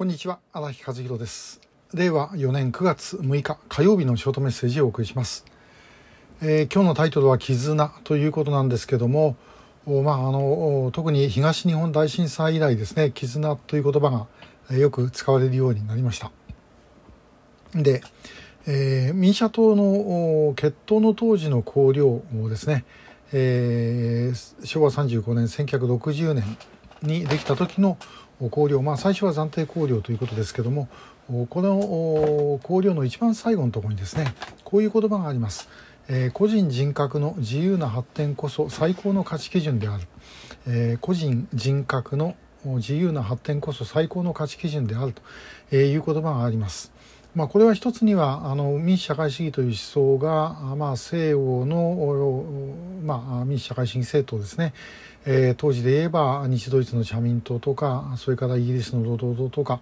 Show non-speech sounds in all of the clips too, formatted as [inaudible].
こんにちは荒木和弘です。令和4年9月6日火曜日のショートメッセージをお送りします、えー、今日のタイトルは絆ということなんですけどもまあ、あの特に東日本大震災以来ですね絆という言葉がよく使われるようになりました。で、えー、民社党の決闘の当時の綱領ですね、えー、昭和35年1960年にできた時の綱領、まあ、最初は暫定綱領ということですけどもこの綱領の一番最後のところにですねこういう言葉があります。えー、個人人格の自由な発展こそ最高の価値基準である、えー、個人人格の自由な発展こそ最高の価値基準であるという言葉があります。まあ、これは一つにはあの民主社会主義という思想が、まあ、西洋の、まあ、民主社会主義政党ですね、えー、当時で言えば西ドイツの社民党とかそれからイギリスの労働党とか、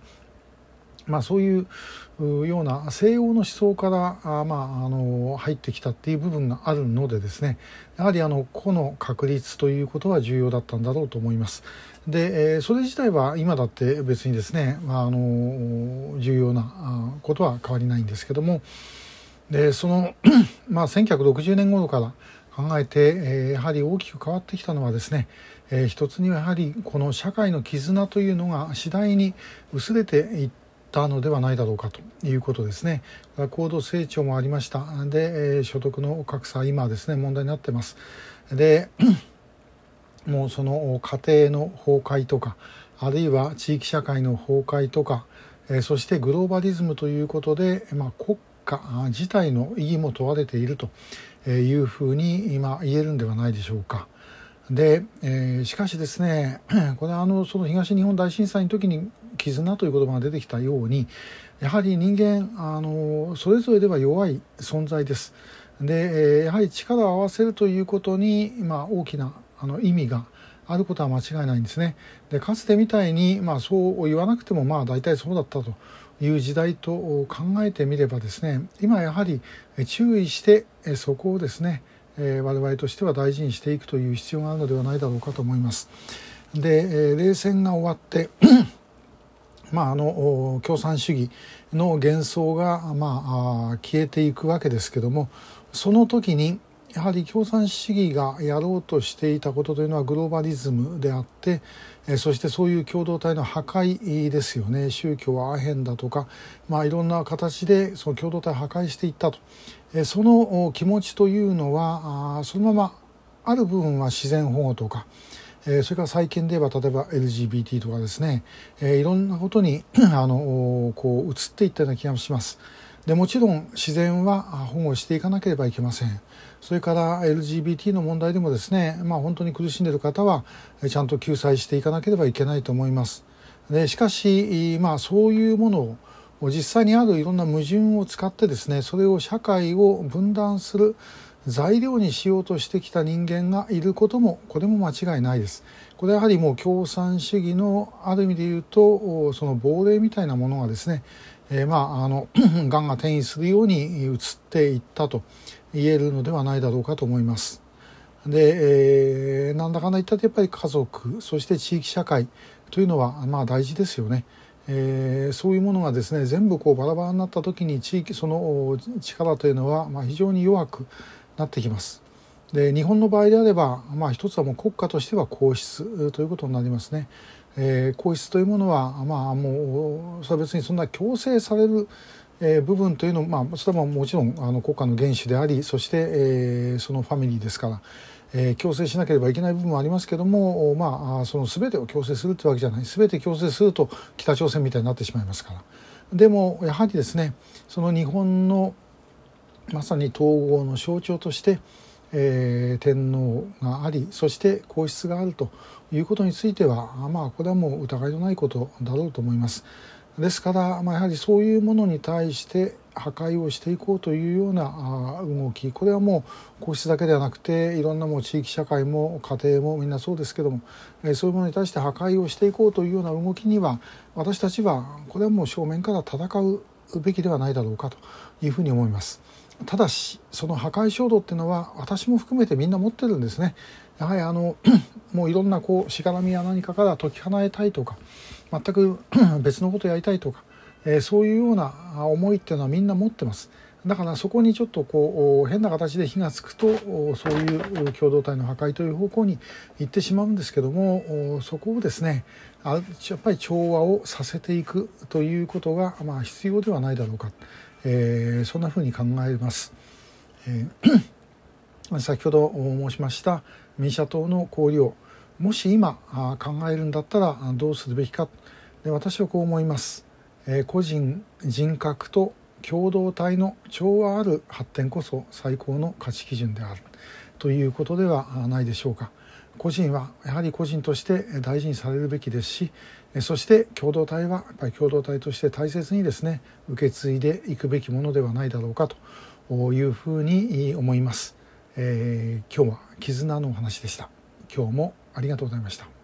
まあ、そういうような西洋の思想からあ、まあ、あの入ってきたっていう部分があるのでですねやはりあの個の確立ということは重要だったんだろうと思います。で、えー、それ自体は今だって別にですね、まあ、あの重要なことは変わりないんですけどもでその、[clears throat] まあ、1960年頃から考えて、えー、やはり大きく変わってきたのはですね、えー、一つにはやはりこの社会の絆というのが次第に薄れていったのではないだろうかということですね。高度成長もありました。で、えー、所得の格差今ですね問題になってます。で [clears throat] もうその家庭の崩壊とかあるいは地域社会の崩壊とか、えそしてグローバリズムということで、まあ、国家自体の意義も問われているというふうに今言えるんではないでしょうか。で、えー、しかしですね [clears throat] これはあのその東日本大震災の時に絆という言葉が出てきたようにやはり人間あのそれぞれでは弱い存在です。でやはり力を合わせるということに、まあ、大きなあの意味があることは間違いないんですね。でかつてみたいに、まあ、そう言わなくてもまあ大体そうだったという時代と考えてみればですね今やはり注意してそこをですね我々としては大事にしていくという必要があるのではないだろうかと思います。で冷戦が終わって [clears throat] まあ、あの共産主義の幻想が、まあ、消えていくわけですけどもその時にやはり共産主義がやろうとしていたことというのはグローバリズムであってそしてそういう共同体の破壊ですよね。宗教はアヘンだとか、まあ、いろんな形でその共同体を破壊していったと。その気持ちというのはそのままある部分は自然保護とかそれから最近で言えば例えば LGBT とかですね。いろんなことに [clears throat] あのこう移っていったような気がします。でもちろん自然は保護していかなければいけませんそれから LGBT の問題でもですね、まあ、本当に苦しんでいる方はちゃんと救済していかなければいけないと思いますでしかし、まあ、そういうものを実際にあるいろんな矛盾を使ってですねそれを社会を分断する材料にしようとしてきた人間がいることもこれも間違いないです。これはやはりもう共産主義のある意味で言うとその亡霊みたいなものがですねえー、まああの [clears throat] がんが転移するように移っていったと言えるのではないだろうかと思います。で、えー、なんだかんだ言ったってやっぱり家族そして地域社会というのはまあ大事ですよね。えー、そういうものがですね全部こうバラバラになった時に地域その力というのはまあ非常に弱くなってきます。で日本の場合であれば、まあ、一つはもう国家としては皇室ということになりますね。えー、皇室というものは、まあ、もうそれは別にそんな強制される、えー、部分というのまあ、それはもちろんあの国家の元首でありそして、えー、そのファミリーですから、えー、強制しなければいけない部分もありますけども、まあ、その全てを強制するというわけじゃない全て強制すると北朝鮮みたいになってしまいますから。でもやはりですねその日本のまさに統合の象徴として、えー、天皇がありそして皇室があるということについてはまあこれはもう疑いのないことだろうと思います。ですから、まあ、やはりそういうものに対して破壊をしていこうというような動きこれはもう皇室だけではなくていろんなもう地域社会も家庭もみんなそうですけどもそういうものに対して破壊をしていこうというような動きには私たちはこれはもう正面から戦うべきではないだろうかというふうに思います。ただしその破壊衝動っていうのは私も含めてみんな持ってるんですね。やはりあの [clears throat] もういろんなこうしがらみや何かから解き放えたいとか全く [clears throat] 別のことやりたいとか、えー、そういうような思いっていうのはみんな持ってます。だからそこにちょっとこう変な形で火がつくとそういう共同体の破壊という方向に行ってしまうんですけどもそこをですねやっぱり調和をさせていくということが、まあ、必要ではないだろうか、えー、そんなふうに考えます。えー、[clears throat] 先ほど申しました民社党の交流をもし今考えるんだったらどうするべきかで私はこう思います。えー、個人人格と共同体の調和ある発展こそ最高の価値基準であるということではないでしょうか。個人はやはり個人として大事にされるべきですしそして共同体はやっぱり共同体として大切にですね受け継いでいくべきものではないだろうかというふうに思います、えー、今日は絆のお話でした。今日もありがとうございました。